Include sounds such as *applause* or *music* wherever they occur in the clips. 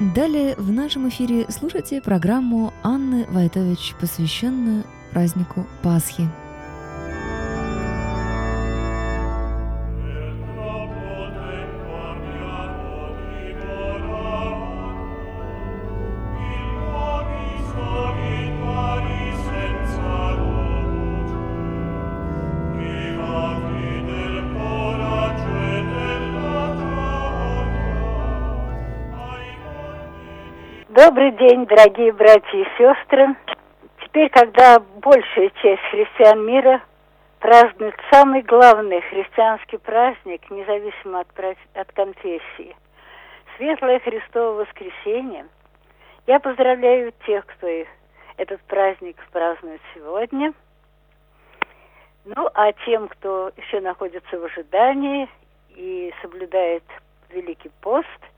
Далее в нашем эфире слушайте программу Анны Войтович, посвященную празднику Пасхи. Добрый день, дорогие братья и сестры. Теперь, когда большая часть христиан мира празднует самый главный христианский праздник, независимо от, от конфессии, Светлое Христово воскресенье, я поздравляю тех, кто их, этот праздник празднует сегодня. Ну, а тем, кто еще находится в ожидании и соблюдает Великий пост –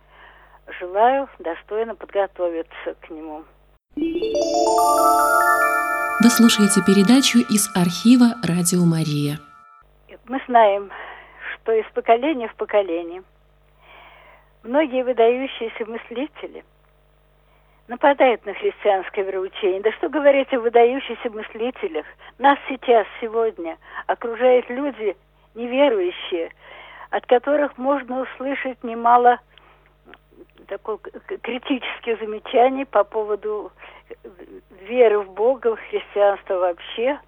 желаю достойно подготовиться к нему. Вы слушаете передачу из архива «Радио Мария». Мы знаем, что из поколения в поколение многие выдающиеся мыслители нападают на христианское вероучение. Да что говорить о выдающихся мыслителях? Нас сейчас, сегодня, окружают люди неверующие, от которых можно услышать немало такое критические замечания по поводу веры в Бога, в христианство вообще,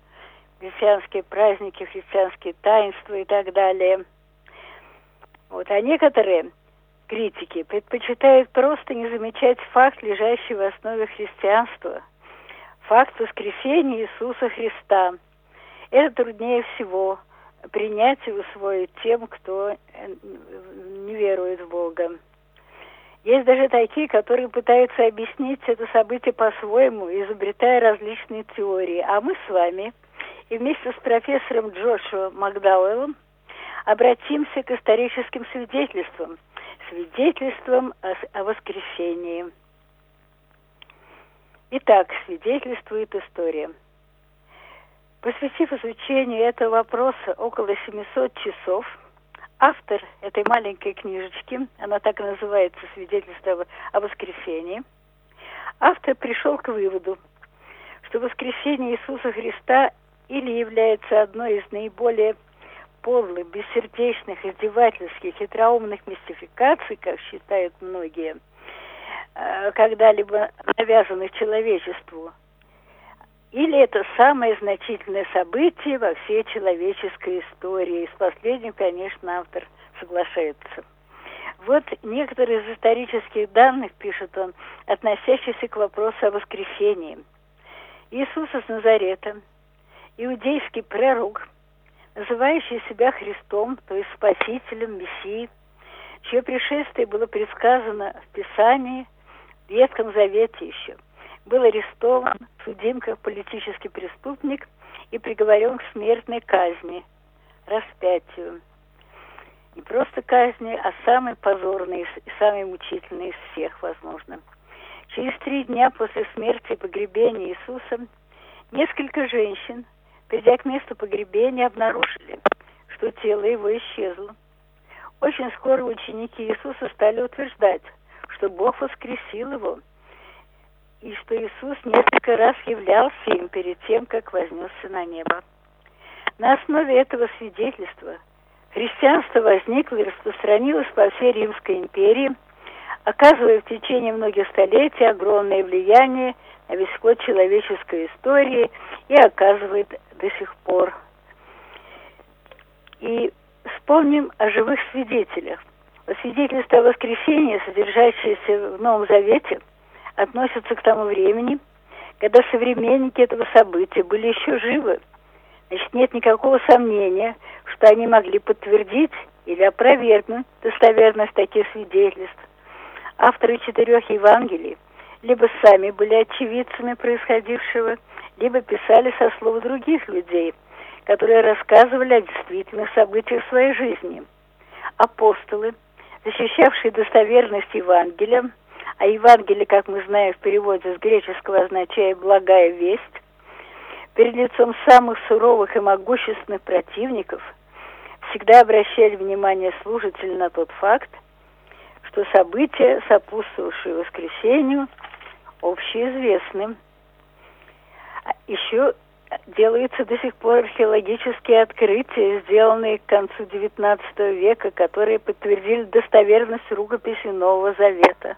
христианские праздники, христианские таинства и так далее. Вот. А некоторые критики предпочитают просто не замечать факт, лежащий в основе христианства, факт воскресения Иисуса Христа. Это труднее всего принять и усвоить тем, кто не верует в Бога. Есть даже такие, которые пытаются объяснить это событие по-своему, изобретая различные теории. А мы с вами и вместе с профессором Джошуа Макдауэллом обратимся к историческим свидетельствам, свидетельствам о, о воскресении. Итак, свидетельствует история. Посвятив изучению этого вопроса около 700 часов – автор этой маленькой книжечки, она так и называется «Свидетельство о воскресении», автор пришел к выводу, что воскресение Иисуса Христа или является одной из наиболее подлых, бессердечных, издевательских, хитроумных мистификаций, как считают многие, э, когда-либо навязанных человечеству – или это самое значительное событие во всей человеческой истории. И с последним, конечно, автор соглашается. Вот некоторые из исторических данных, пишет он, относящиеся к вопросу о воскресении. Иисус из Назарета, иудейский пророк, называющий себя Христом, то есть Спасителем, Мессией, чье пришествие было предсказано в Писании, в Ветхом Завете еще – был арестован, судим как политический преступник и приговорен к смертной казни, распятию. Не просто казни, а самой позорной и самой мучительной из всех, возможно. Через три дня после смерти и погребения Иисуса несколько женщин, придя к месту погребения, обнаружили, что тело его исчезло. Очень скоро ученики Иисуса стали утверждать, что Бог воскресил его – и что Иисус несколько раз являлся им перед тем, как вознесся на небо. На основе этого свидетельства христианство возникло и распространилось по всей Римской империи, оказывая в течение многих столетий огромное влияние на весь ход человеческой истории и оказывает до сих пор. И вспомним о живых свидетелях. Свидетельство о воскресении, содержащееся в Новом Завете – относятся к тому времени, когда современники этого события были еще живы. Значит, нет никакого сомнения, что они могли подтвердить или опровергнуть достоверность таких свидетельств. Авторы четырех Евангелий либо сами были очевидцами происходившего, либо писали со слов других людей, которые рассказывали о действительных событиях своей жизни. Апостолы, защищавшие достоверность Евангелия, а Евангелие, как мы знаем, в переводе с греческого означает «благая весть», перед лицом самых суровых и могущественных противников всегда обращали внимание служителей на тот факт, что что события, сопутствовавшие воскресению, общеизвестны. А Еще делаются до сих пор археологические открытия, сделанные к концу XIX века, которые подтвердили достоверность рукописи Нового Завета.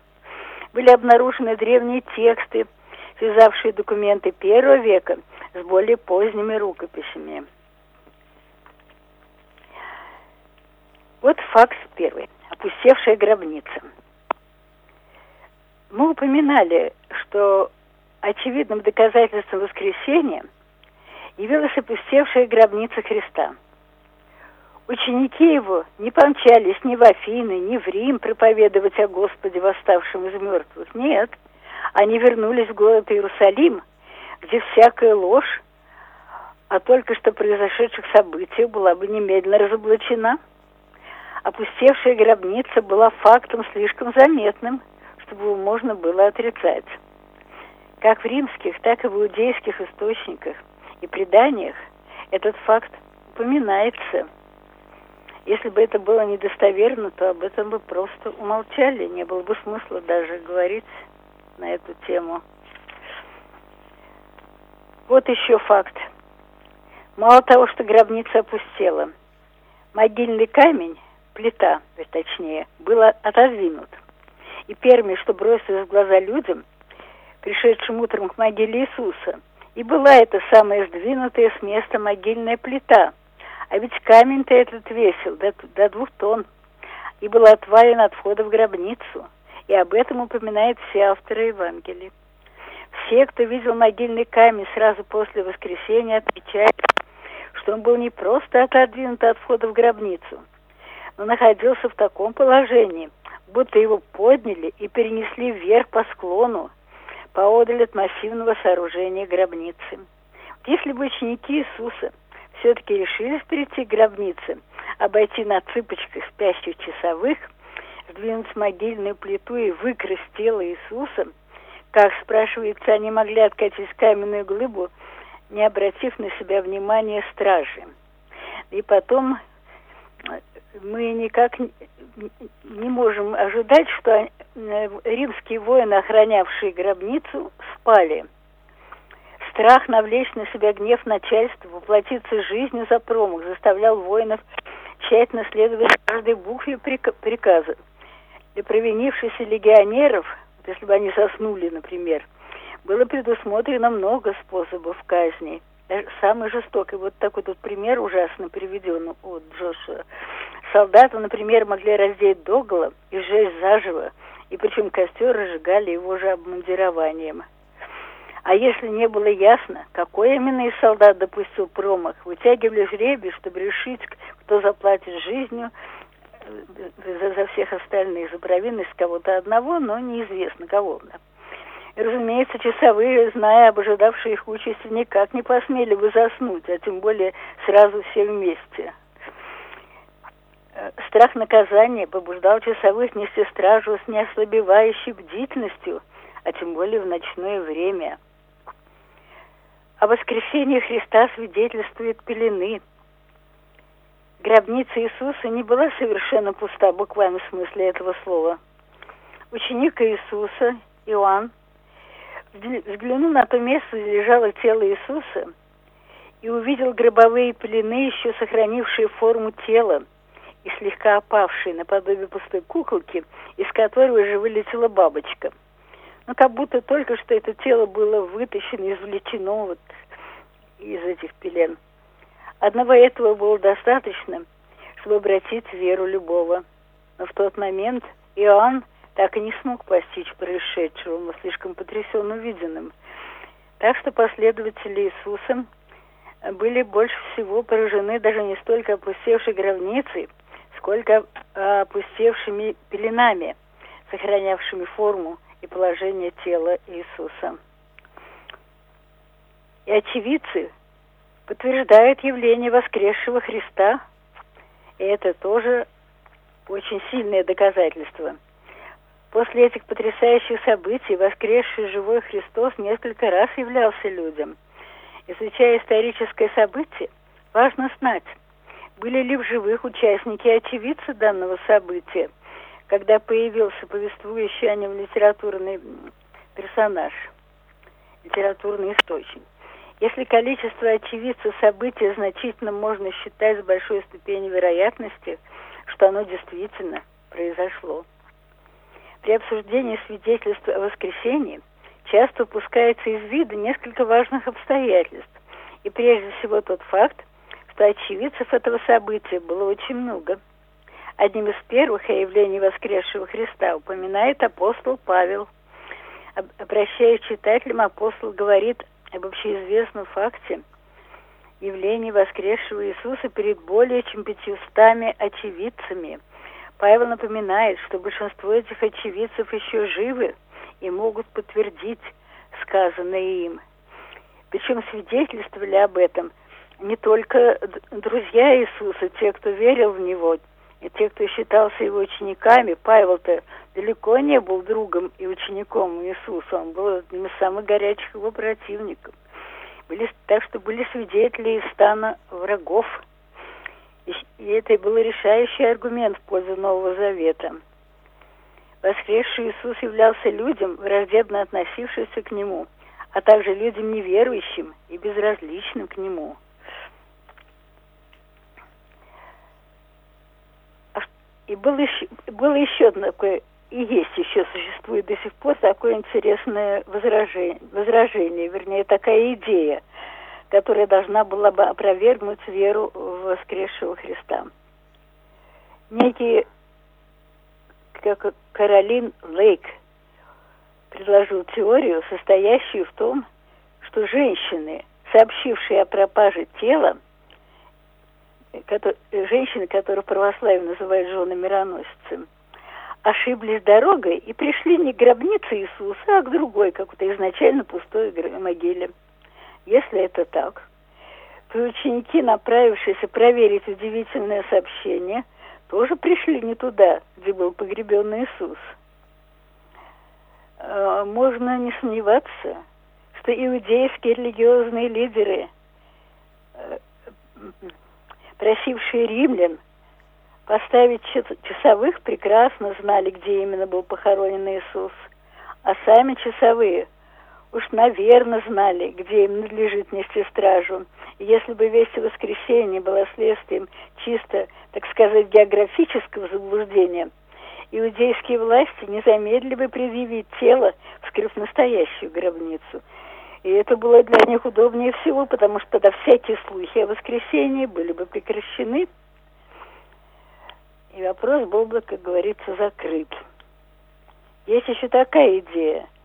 Были обнаружены древние тексты, связавшие документы первого века с более поздними рукописями. Вот факт первый. Опустевшая гробница. Мы упоминали, что очевидным доказательством воскресения явилась опустевшая гробница Христа. Ученики его не помчались ни в Афины, ни в Рим проповедовать о Господе, восставшем из мертвых. Нет, они вернулись в город Иерусалим, где всякая ложь о только что произошедших событиях была бы немедленно разоблачена – опустевшая гробница была фактом слишком заметным, чтобы его можно было отрицать. Как в римских, так и в иудейских источниках и преданиях этот факт упоминается. Если бы это было недостоверно, то об этом бы просто умолчали, не было бы смысла даже говорить на эту тему. Вот еще факт. Мало того, что гробница опустела, могильный камень плита, точнее, был отодвинут. И первое, что бросилось в глаза людям, пришедшим утром к могиле Иисуса, и была эта самая сдвинутая с места могильная плита. А ведь камень-то этот весил до, до двух тонн и был отвален от входа в гробницу. И об этом упоминают все авторы Евангелия. Все, кто видел могильный камень сразу после воскресения, отмечают, что он был не просто отодвинут от входа в гробницу, но находился в таком положении, будто его подняли и перенесли вверх по склону, поодаль от массивного сооружения гробницы. Если бы ученики Иисуса все-таки решились перейти к гробнице, обойти на цыпочках спящих часовых, сдвинуть могильную плиту и выкрасть тело Иисуса, как, спрашивается, они могли откатить каменную глыбу, не обратив на себя внимания стражи. И потом мы никак не можем ожидать, что э, римские воины, охранявшие гробницу, спали. Страх навлечь на себя гнев начальства, воплотиться жизнью за промах, заставлял воинов тщательно следовать каждой букве приказа. Для провинившихся легионеров, если бы они заснули, например, было предусмотрено много способов казни. Самый жестокий, вот такой тут пример ужасно приведен от Джошуа. Солдата, например, могли раздеть догола и сжечь заживо, и причем костер разжигали его же обмундированием. А если не было ясно, какой именно из солдат допустил промах, вытягивали жребий, чтобы решить, кто заплатит жизнью э, за, за всех остальных, за провинность кого-то одного, но неизвестно кого. И, разумеется, часовые, зная об ожидавшей их участи, никак не посмели бы заснуть, а тем более сразу все вместе. Э, страх наказания побуждал часовых нести стражу с неослабевающей бдительностью, а тем более в ночное время. О воскресении Христа свидетельствует пелены. Гробница Иисуса не была совершенно пуста в буквальном смысле этого слова. Ученик Иисуса, Иоанн, взглянул на то место, где лежало тело Иисуса, и увидел гробовые пелены, еще сохранившие форму тела – и слегка опавший наподобие пустой куколки, из которой уже вылетела бабочка. Ну, как будто только что это тело было вытащено, извлечено вот из этих пелен. Одного этого было достаточно, чтобы обратить веру любого. Но в тот момент Иоанн так и не смог постичь происшедшего, он был слишком потрясен увиденным. Так что последователи Иисуса были больше всего поражены даже не столько опустевшей гробницей, сколько а, опустевшими пеленами, сохранявшими форму и положение тела Иисуса. И очевидцы подтверждают явление воскресшего Христа, и это тоже очень сильное доказательство. После этих потрясающих событий воскресший живой Христос несколько раз являлся людям. Изучая историческое событие, важно знать, были ли в живых участники и очевидцы данного события, когда появился повествующий о нем литературный персонаж, литературный источник. Если количество очевидцев события значительно можно считать с большой ступенью вероятности, что оно действительно произошло. При обсуждении свидетельства о воскресении часто упускается из вида несколько важных обстоятельств. И прежде всего тот факт, что очевидцев этого события было очень много. Одним из первых о явлении воскресшего Христа упоминает апостол Павел. Обращаясь к читателям, апостол говорит об общеизвестном факте явления воскресшего Иисуса перед более чем пятьюстами очевидцами. Павел напоминает, что большинство этих очевидцев еще живы и могут подтвердить сказанное им. Причем свидетельствовали об этом не только друзья Иисуса, те, кто верил в Него, те, кто считался его учениками. Павел-то далеко не был другом и учеником Иисуса, он был одним из самых горячих его противников. Были, так что были свидетели из стана врагов. И, и это был решающий аргумент в пользу Нового Завета. Воскресший Иисус являлся людям, враждебно относившимся к Нему, а также людям неверующим и безразличным к Нему. И было еще, было еще такое, и есть еще, существует до сих пор такое интересное возражение, возражение вернее, такая идея, которая должна была бы опровергнуть веру в воскресшего Христа. Некий как Каролин Лейк предложил теорию, состоящую в том, что женщины, сообщившие о пропаже тела, женщины, которые православие называют жены мироносцем, ошиблись дорогой и пришли не к гробнице Иисуса, а к другой, какой-то изначально пустой могиле. Если это так, то ученики, направившиеся проверить удивительное сообщение, тоже пришли не туда, где был погребен Иисус. А, можно не сомневаться, что иудейские религиозные лидеры, э, просившие римлян поставить часовых, прекрасно знали, где именно был похоронен Иисус, а сами часовые – уж, наверное, знали, где им надлежит нести стражу. И если бы весть о воскресенье была следствием чисто, так сказать, географического заблуждения, иудейские власти не замедлили бы предъявить тело, вскрыв настоящую гробницу. И это было для них удобнее всего, потому что тогда всякие слухи о воскресенье были бы прекращены, и вопрос был бы, как говорится, закрыт. Есть еще такая идея –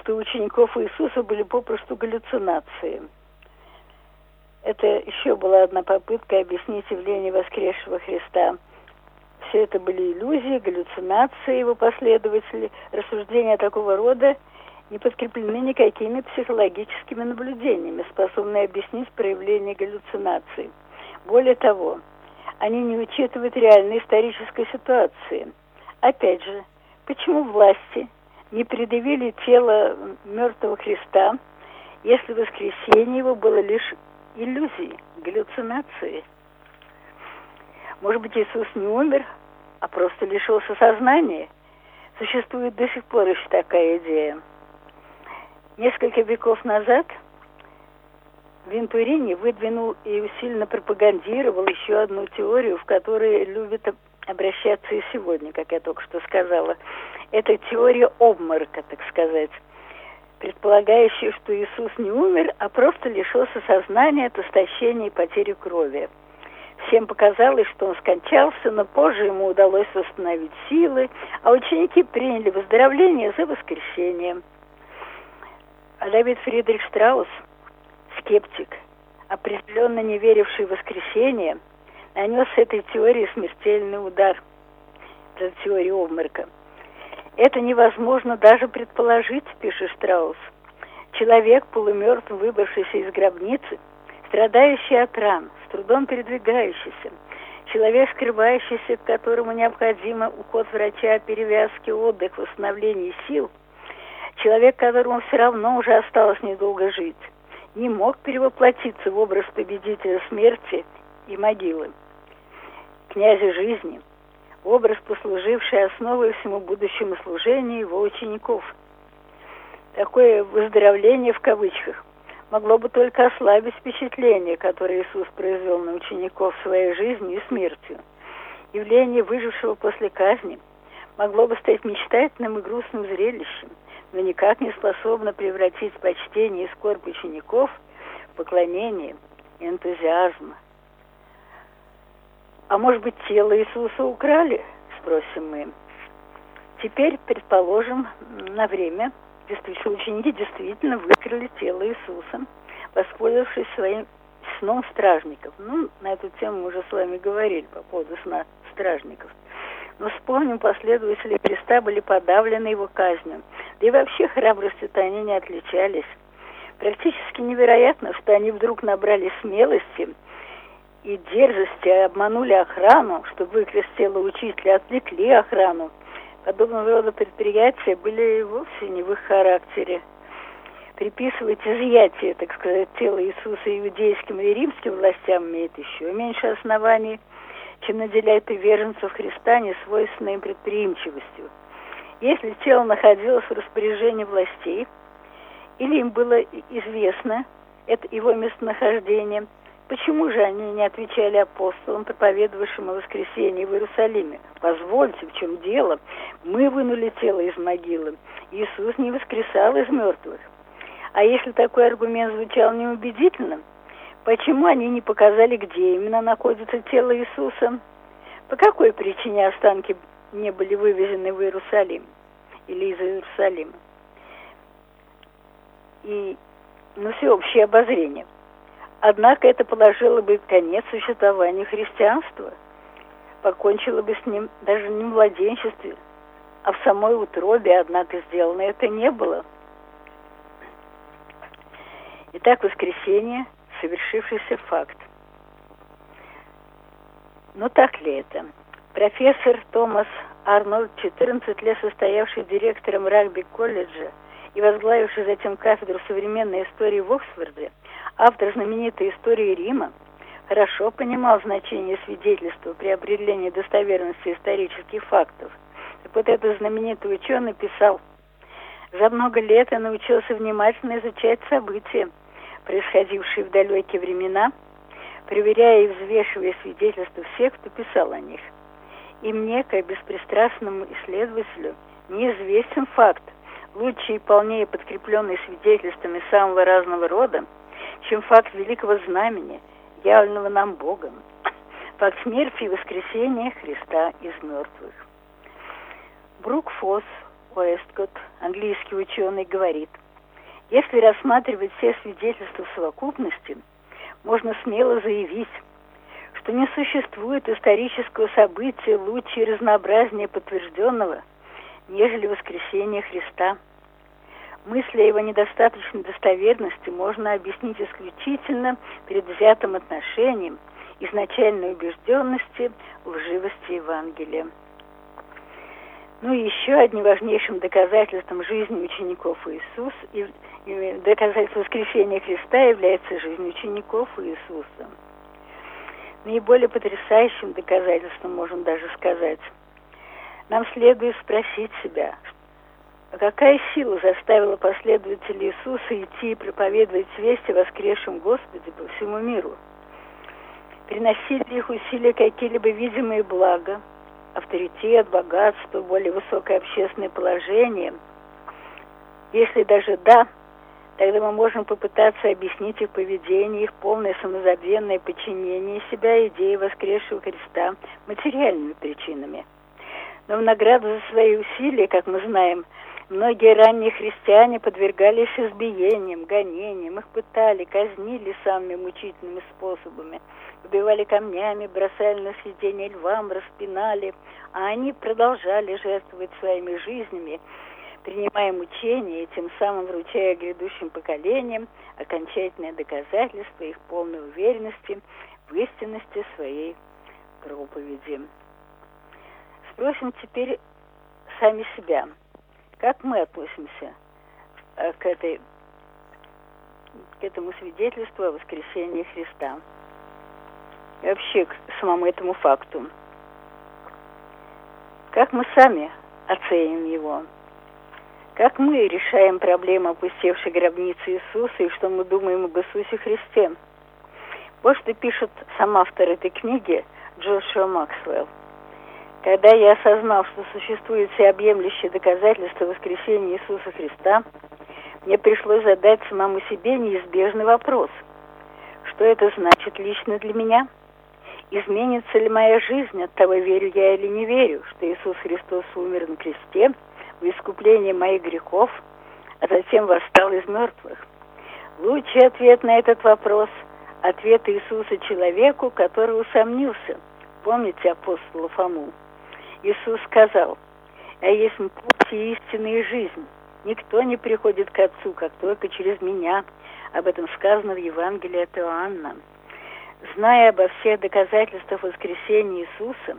что у учеников Иисуса были попросту галлюцинации. Это еще была одна попытка объяснить явление воскресшего Христа. Все это были иллюзии, галлюцинации его последователи. Рассуждения такого рода не подкреплены никакими психологическими наблюдениями, способными объяснить проявление галлюцинаций. Более того, они не учитывают реальной исторической ситуации. Опять же, почему власти не предъявили тело мертвого Христа, если воскресение его было лишь иллюзией, галлюцинацией. Может быть, Иисус не умер, а просто лишился сознания. Существует до сих пор еще такая идея. Несколько веков назад Вентурини выдвинул и усиленно пропагандировал еще одну теорию, в которой любят обращаться и сегодня, как я только что сказала. Это теория обморока, так сказать, предполагающая, что Иисус не умер, а просто лишился сознания от истощения и потери крови. Всем показалось, что он скончался, но позже ему удалось восстановить силы, а ученики приняли выздоровление за воскресение. А Давид Фридрих Штраус, скептик, определенно не веривший в воскресение – нанес этой теории смертельный удар за теорию обморока. Это невозможно даже предположить, пишет Штраус. Человек, полумертв, выбравшийся из гробницы, страдающий от ран, с трудом передвигающийся, человек, скрывающийся, которому необходимо уход врача, перевязки, отдых, восстановление сил, человек, которому все равно уже осталось недолго жить, не мог перевоплотиться в образ победителя смерти и могилы князя жизни, образ, послуживший основой всему будущему служению его учеников. Такое выздоровление в кавычках могло бы только ослабить впечатление, которое Иисус произвел на учеников своей жизнью и смертью. Явление выжившего после казни могло бы стать мечтательным и грустным зрелищем, но никак не способно превратить почтение и скорбь учеников в поклонение и энтузиазм. А может быть, тело Иисуса украли, спросим мы. Теперь, предположим, на время действительно, ученики действительно выкрали тело Иисуса, воспользовавшись своим сном стражников. Ну, на эту тему мы уже с вами говорили по поводу сна стражников. Но вспомним, последователи Христа были подавлены его казнью. Да и вообще храбростью-то они не отличались. Практически невероятно, что они вдруг набрали смелости и дерзости, обманули охрану, чтобы выкрасть тело учителя, отвлекли охрану подобного рода предприятия были вовсе не в их характере. Приписывать изъятие, так сказать, тела Иисуса иудейским и римским властям имеет еще меньше оснований, чем наделять приверженцев Христа несвойственной им предприимчивостью. Если тело находилось в распоряжении властей, или им было известно это его местонахождение – Почему же они не отвечали апостолам, проповедовавшим о воскресении в Иерусалиме? Позвольте, в чем дело? Мы вынули тело из могилы. Иисус не воскресал из мертвых. А если такой аргумент звучал неубедительно, почему они не показали, где именно находится тело Иисуса? По какой причине останки не были вывезены в Иерусалим или из Иерусалима? И на всеобщее обозрение – Однако это положило бы конец существованию христианства, покончило бы с ним даже не в младенчестве, а в самой утробе, однако сделано это не было. Итак, воскресенье – совершившийся факт. Но так ли это? Профессор Томас Арнольд, 14 лет состоявший директором рагби-колледжа и возглавивший затем кафедру современной истории в Оксфорде – Автор знаменитой истории Рима хорошо понимал значение свидетельства при определении достоверности исторических фактов. Так вот этот знаменитый ученый писал, «За много лет я научился внимательно изучать события, происходившие в далекие времена, проверяя и взвешивая свидетельства всех, кто писал о них. И мне, как беспристрастному исследователю, неизвестен факт, лучше и полнее подкрепленный свидетельствами самого разного рода, чем факт великого знамени, явленного нам Богом, *coughs* факт смерти и воскресения Христа из мертвых. Брук Фосс Уэсткотт, английский ученый, говорит, если рассматривать все свидетельства в совокупности, можно смело заявить, что не существует исторического события лучше и разнообразнее подтвержденного, нежели воскресение Христа – мысли о его недостаточной достоверности можно объяснить исключительно предвзятым отношением, изначальной убежденности, лживости Евангелия. Ну и еще одним важнейшим доказательством жизни учеников Иисуса и, доказательством воскресения Христа является жизнь учеников Иисуса. Наиболее потрясающим доказательством, можно даже сказать, нам следует спросить себя, а какая сила заставила последователей Иисуса идти и проповедовать весть о воскресшем Господе по всему миру? Приносили ли их усилия какие-либо видимые блага, авторитет, богатство, более высокое общественное положение? Если даже да, тогда мы можем попытаться объяснить их поведение, их полное самозабвенное подчинение себя идее воскресшего Христа материальными причинами. Но в награду за свои усилия, как мы знаем, Многие ранние христиане подвергались избиениям, гонениям, их пытали, казнили самыми мучительными способами. Убивали камнями, бросали на съедение львам, распинали, а они продолжали жертвовать своими жизнями, принимая мучения и тем самым вручая грядущим поколениям окончательное доказательство их полной уверенности в истинности своей проповеди. Спросим теперь сами себя – как мы относимся э, к, этой, к этому свидетельству о воскресении Христа? И вообще к самому этому факту. Как мы сами оценим его? Как мы решаем проблему опустевшей гробницы Иисуса и что мы думаем об Иисусе Христе? Вот что пишет сам автор этой книги Джошуа Максвелл. Когда я осознал, что существует всеобъемлющее доказательство воскресения Иисуса Христа, мне пришлось задать самому себе неизбежный вопрос. Что это значит лично для меня? Изменится ли моя жизнь от того, верю я или не верю, что Иисус Христос умер на кресте в искуплении моих грехов, а затем восстал из мертвых? Лучший ответ на этот вопрос – ответ Иисуса человеку, который усомнился. Помните апостола Фому? Иисус сказал, «А есть путь и истина жизнь. Никто не приходит к Отцу, как только через меня». Об этом сказано в Евангелии от Иоанна. Зная обо всех доказательствах воскресения Иисуса,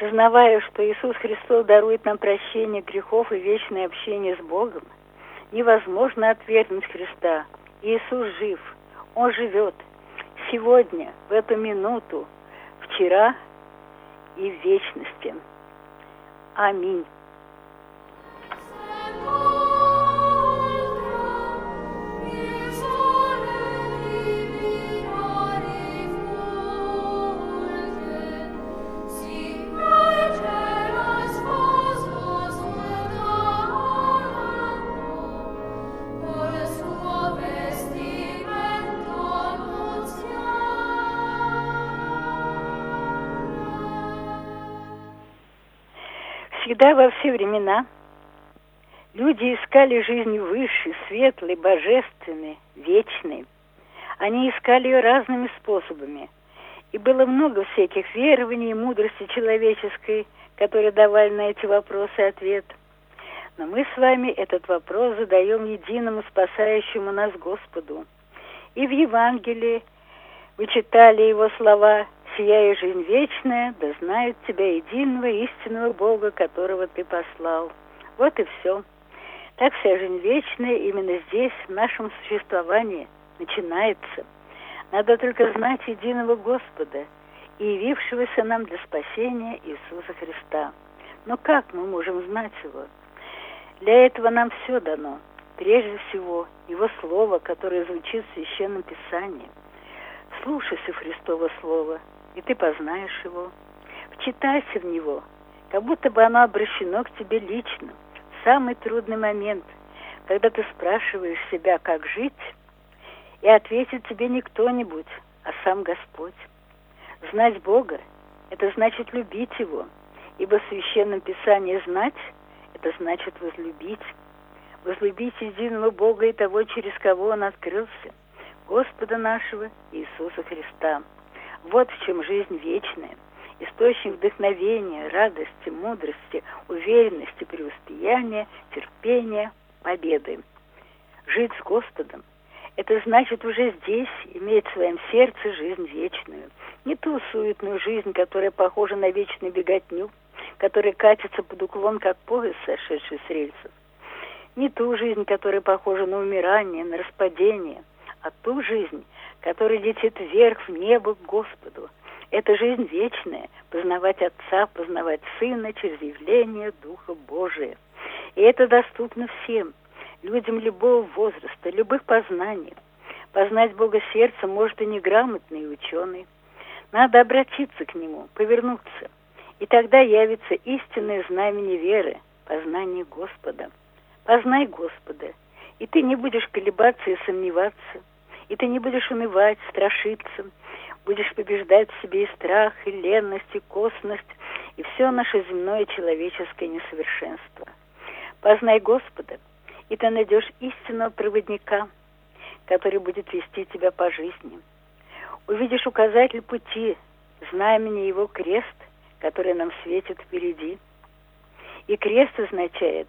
сознавая, что Иисус Христос дарует нам прощение грехов и вечное общение с Богом, невозможно отвергнуть Христа. Иисус жив, Он живет сегодня, в эту минуту, вчера и в вечности. Аминь. Всегда во все времена люди искали жизнь выше, светлой, божественной, вечной. Они искали ее разными способами. И было много всяких верований и мудрости человеческой, которые давали на эти вопросы ответ. Но мы с вами этот вопрос задаем единому спасающему нас Господу. И в Евангелии вы читали его слова сия и жизнь вечная, да знают тебя единого истинного Бога, которого ты послал. Вот и все. Так вся жизнь вечная именно здесь, в нашем существовании, начинается. Надо только знать единого Господа и явившегося нам для спасения Иисуса Христа. Но как мы можем знать Его? Для этого нам все дано. Прежде всего, Его Слово, которое звучит в Священном Писании. Слушайся Христова Слова, и ты познаешь его. Вчитайся в него, как будто бы оно обращено к тебе лично. Самый трудный момент, когда ты спрашиваешь себя, как жить, и ответит тебе не кто-нибудь, а сам Господь. Знать Бога – это значит любить Его, ибо в Священном Писании знать – это значит возлюбить. Возлюбить единого Бога и того, через кого Он открылся, Господа нашего Иисуса Христа. Вот в чем жизнь вечная, источник вдохновения, радости, мудрости, уверенности, преуспеяния, терпения, победы. Жить с Господом – это значит уже здесь иметь в своем сердце жизнь вечную. Не ту суетную жизнь, которая похожа на вечную беготню, которая катится под уклон, как поезд, сошедший с рельсов. Не ту жизнь, которая похожа на умирание, на распадение, а ту жизнь, который летит вверх в небо к Господу. Это жизнь вечная, познавать Отца, познавать Сына через явление Духа Божия. И это доступно всем, людям любого возраста, любых познаний. Познать Бога сердцем может и неграмотный ученый. Надо обратиться к Нему, повернуться. И тогда явится истинное знамение веры, познание Господа. Познай Господа, и ты не будешь колебаться и сомневаться – и ты не будешь унывать, страшиться, будешь побеждать в себе и страх, и ленность, и косность, и все наше земное человеческое несовершенство. Познай Господа, и ты найдешь истинного проводника, который будет вести тебя по жизни. Увидишь указатель пути, знамение его крест, который нам светит впереди. И крест означает,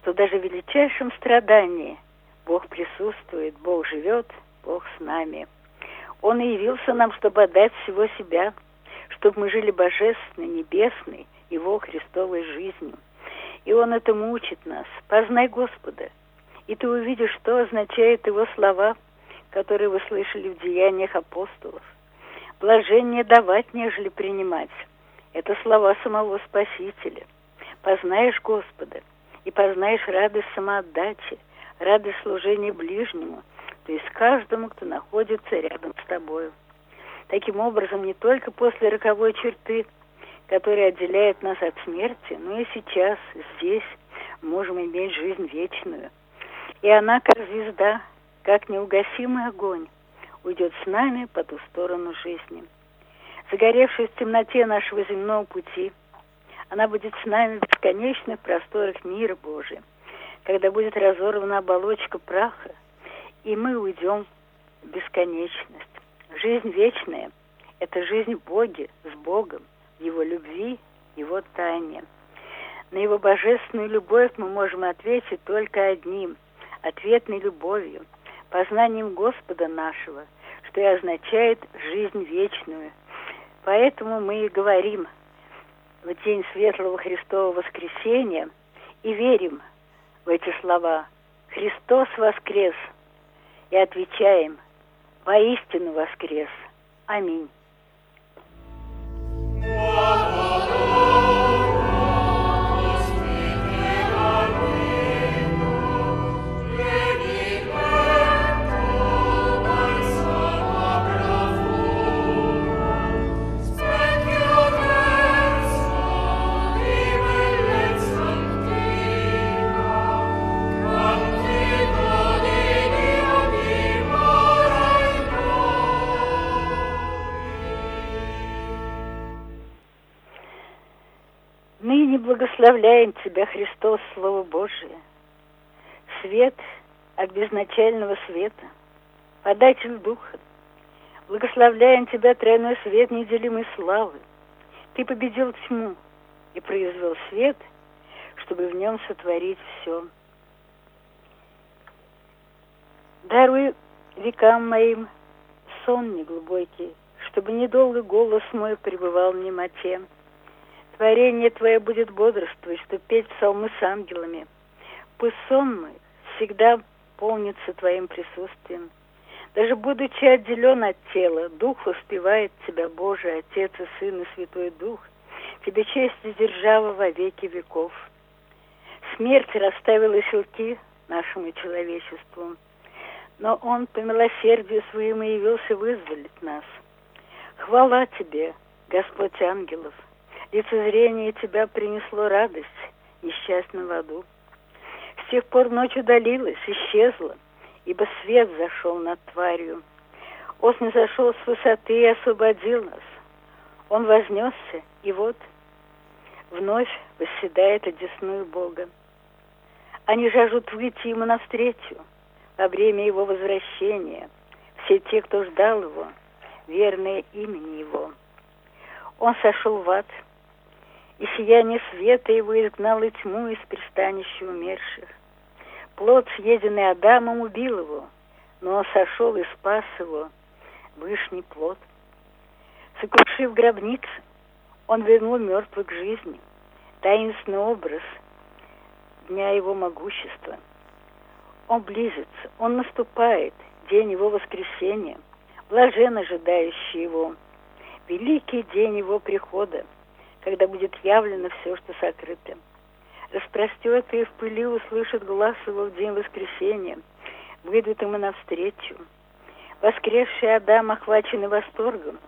что даже в величайшем страдании Бог присутствует, Бог живет – Бог с нами. Он явился нам, чтобы отдать всего себя, чтобы мы жили божественной, небесной, Его Христовой жизнью. И Он этому учит нас. Познай Господа, и ты увидишь, что означают Его слова, которые вы слышали в деяниях апостолов. Блажение давать, нежели принимать. Это слова самого Спасителя. Познаешь Господа и познаешь радость самоотдачи, радость служения ближнему, то есть каждому, кто находится рядом с тобою. Таким образом, не только после роковой черты, которая отделяет нас от смерти, но и сейчас, здесь, можем иметь жизнь вечную. И она, как звезда, как неугасимый огонь, уйдет с нами по ту сторону жизни. Загоревшись в темноте нашего земного пути, она будет с нами в бесконечных просторах мира Божия, когда будет разорвана оболочка праха, и мы уйдем в бесконечность. Жизнь вечная – это жизнь в Боге, с Богом, Его любви, Его тайне. На Его божественную любовь мы можем ответить только одним – ответной любовью, познанием Господа нашего, что и означает жизнь вечную. Поэтому мы и говорим в день Светлого Христового Воскресения и верим в эти слова «Христос воскрес!» И отвечаем – воистину воскрес. Аминь. Благословляем Тебя, Христос, Слово Божие, свет от безначального света, податель Духа. Благословляем Тебя, тройной свет неделимой славы. Ты победил тьму и произвел свет, чтобы в нем сотворить все. Даруй векам моим сон неглубокий, чтобы недолго голос мой пребывал в немоте. Творение Твое будет бодрствовать, что петь псалмы с ангелами. Пусть сон мой всегда полнится Твоим присутствием. Даже будучи отделен от тела, Дух успевает Тебя, Боже, Отец и Сын и Святой Дух, Тебе честь и держава во веки веков. Смерть расставила силки нашему человечеству, но Он по милосердию своему явился вызволить нас. Хвала Тебе, Господь ангелов, лицезрение тебя принесло радость несчастным в аду. С тех пор ночь удалилась, исчезла, ибо свет зашел над тварью. Он зашел с высоты и освободил нас. Он вознесся, и вот вновь восседает одесную Бога. Они жаждут выйти ему навстречу во время его возвращения. Все те, кто ждал его, верные имени его. Он сошел в ад – и сияние света его изгнало тьму из пристанища умерших. Плод, съеденный Адамом, убил его, но он сошел и спас его, вышний плод. Сокрушив гробницы, он вернул мертвых к жизни, таинственный образ дня его могущества. Он близится, он наступает, день его воскресения, блажен ожидающий его, великий день его прихода – когда будет явлено все, что сокрыто. Распростертые в пыли услышат глаз его в день воскресения, выйдут ему навстречу. Воскресший Адам, охваченный восторгом,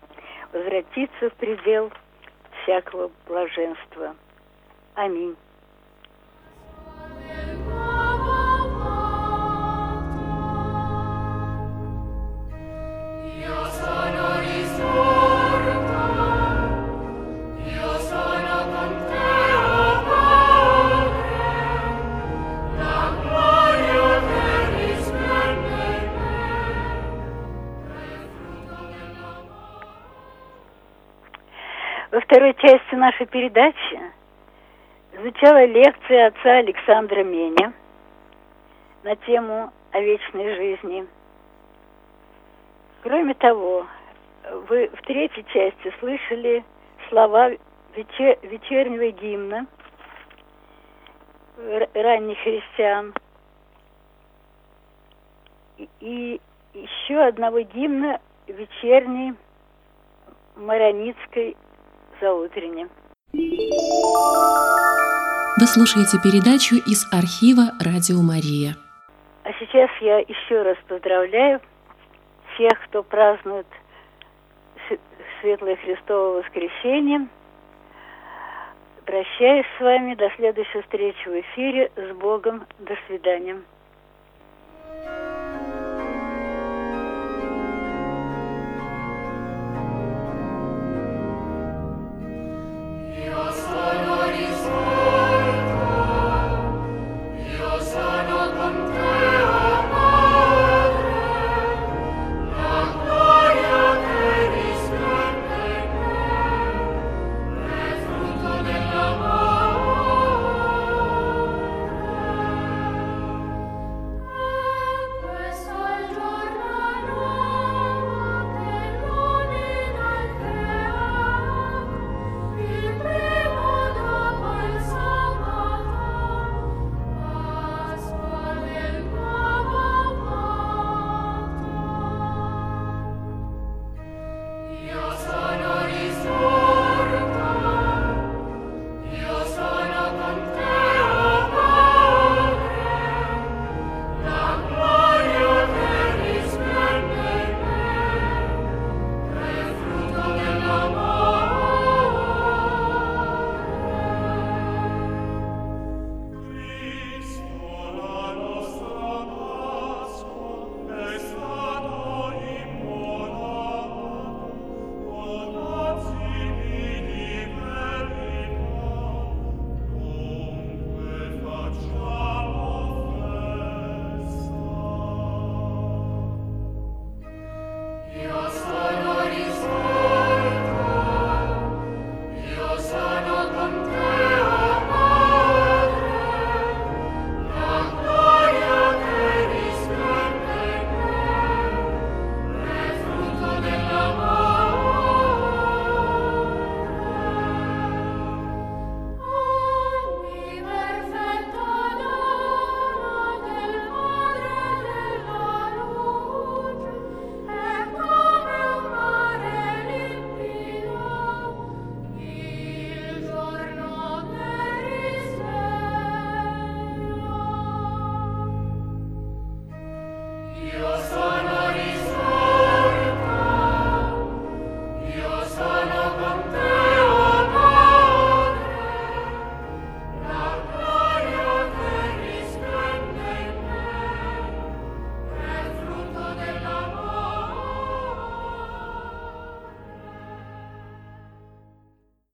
возвратится в предел всякого блаженства. Аминь. Второй части нашей передачи звучала лекция отца Александра Меня на тему о вечной жизни. Кроме того, вы в третьей части слышали слова вечер, вечернего гимна ранних христиан и еще одного гимна вечерней маронитской заутренне. Вы слушаете передачу из архива «Радио Мария». А сейчас я еще раз поздравляю всех, кто празднует Светлое Христово воскресенье. Прощаюсь с вами. До следующей встречи в эфире. С Богом. До свидания.